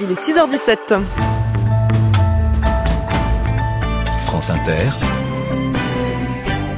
Il est 6h17. France Inter.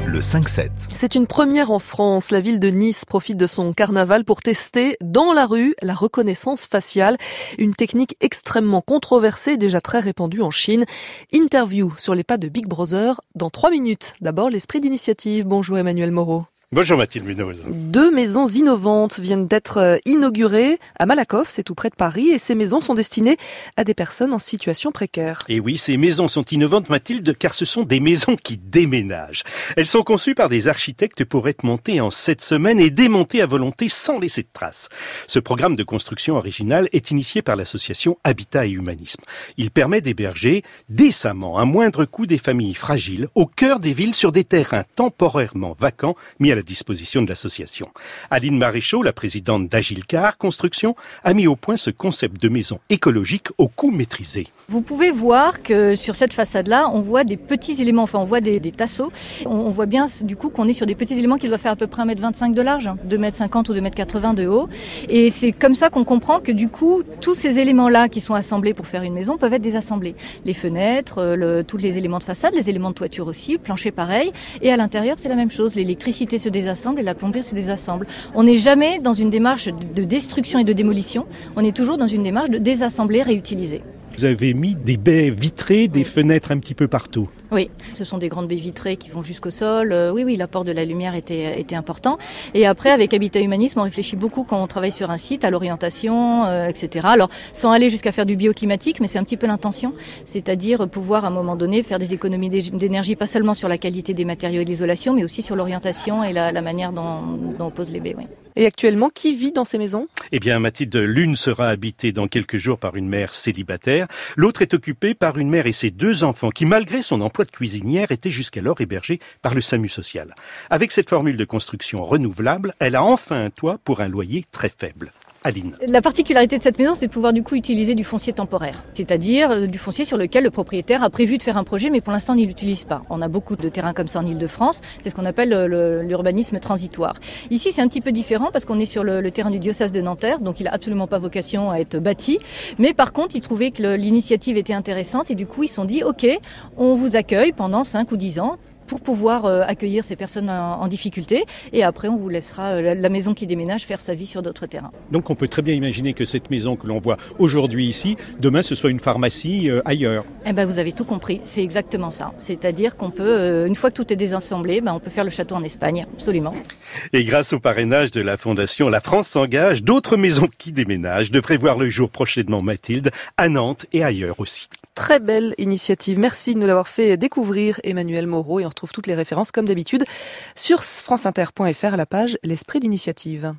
Le 5-7. C'est une première en France. La ville de Nice profite de son carnaval pour tester dans la rue la reconnaissance faciale, une technique extrêmement controversée, déjà très répandue en Chine. Interview sur les pas de Big Brother dans trois minutes. D'abord, l'esprit d'initiative. Bonjour Emmanuel Moreau. Bonjour Mathilde Munoz. Deux maisons innovantes viennent d'être euh, inaugurées à Malakoff, c'est tout près de Paris, et ces maisons sont destinées à des personnes en situation précaire. Et oui, ces maisons sont innovantes, Mathilde, car ce sont des maisons qui déménagent. Elles sont conçues par des architectes pour être montées en sept semaines et démontées à volonté sans laisser de traces. Ce programme de construction originale est initié par l'association Habitat et Humanisme. Il permet d'héberger décemment, à moindre coût, des familles fragiles au cœur des villes sur des terrains temporairement vacants mis à la disposition de l'association. Aline Maréchaux, la présidente d'Agilcar Construction, a mis au point ce concept de maison écologique au coût maîtrisé. Vous pouvez voir que sur cette façade-là, on voit des petits éléments, enfin on voit des, des tasseaux. On, voit bien du coup qu'on est sur des petits éléments qui doivent faire à peu près 1m25 de large, 2m50 ou 2m80 de haut. Et c'est comme ça qu'on comprend que du coup, tous ces éléments-là qui sont assemblés pour faire une maison peuvent être désassemblés. Les fenêtres, le, tous les éléments de façade, les éléments de toiture aussi, plancher pareil. Et à l'intérieur, c'est la même chose. L'électricité se désassemble et la plomberie se désassemble. On n'est jamais dans une démarche de destruction et de démolition. On est toujours dans une démarche de désassembler, réutiliser. Vous avez mis des baies vitrées, des fenêtres un petit peu partout. Oui, ce sont des grandes baies vitrées qui vont jusqu'au sol. Euh, oui, oui, l'apport de la lumière était, était important. Et après, avec Habitat Humanisme, on réfléchit beaucoup quand on travaille sur un site, à l'orientation, euh, etc. Alors, sans aller jusqu'à faire du bioclimatique, mais c'est un petit peu l'intention, c'est-à-dire pouvoir à un moment donné faire des économies d'énergie, pas seulement sur la qualité des matériaux et de l'isolation, mais aussi sur l'orientation et la, la, manière dont, dont on pose les baies. Oui. Et actuellement, qui vit dans ces maisons? Eh bien, Mathilde, l'une sera habitée dans quelques jours par une mère célibataire, l'autre est occupée par une mère et ses deux enfants qui, malgré son emploi de cuisinière, étaient jusqu'alors hébergés par le SAMU social. Avec cette formule de construction renouvelable, elle a enfin un toit pour un loyer très faible. La particularité de cette maison, c'est de pouvoir du coup utiliser du foncier temporaire, c'est-à-dire du foncier sur lequel le propriétaire a prévu de faire un projet, mais pour l'instant n'y l'utilise pas. On a beaucoup de terrains comme ça en Ile-de-France, c'est ce qu'on appelle l'urbanisme transitoire. Ici, c'est un petit peu différent parce qu'on est sur le, le, terrain du diocèse de Nanterre, donc il a absolument pas vocation à être bâti, mais par contre, ils trouvaient que l'initiative était intéressante et du coup, ils se sont dit, ok, on vous accueille pendant 5 ou 10 ans pour pouvoir euh, accueillir ces personnes en, en, difficulté. Et après, on vous laissera euh, la, maison qui déménage faire sa vie sur d'autres terrains. Donc, on peut très bien imaginer que cette maison que l'on voit aujourd'hui ici, demain, ce soit une pharmacie euh, ailleurs. Eh ben, vous avez tout compris. C'est exactement ça. C'est-à-dire qu'on peut, euh, une fois que tout est désassemblé, ben, on peut faire le château en Espagne. Absolument. Et grâce au parrainage de la Fondation La France s'engage, d'autres maisons qui déménagent devraient voir le jour prochainement, Mathilde, à Nantes et ailleurs aussi. Très belle initiative. Merci de nous l'avoir fait découvrir, Emmanuel Moreau. Et on retrouve toutes les références, comme d'habitude, sur franceinter.fr à la page L'esprit d'initiative.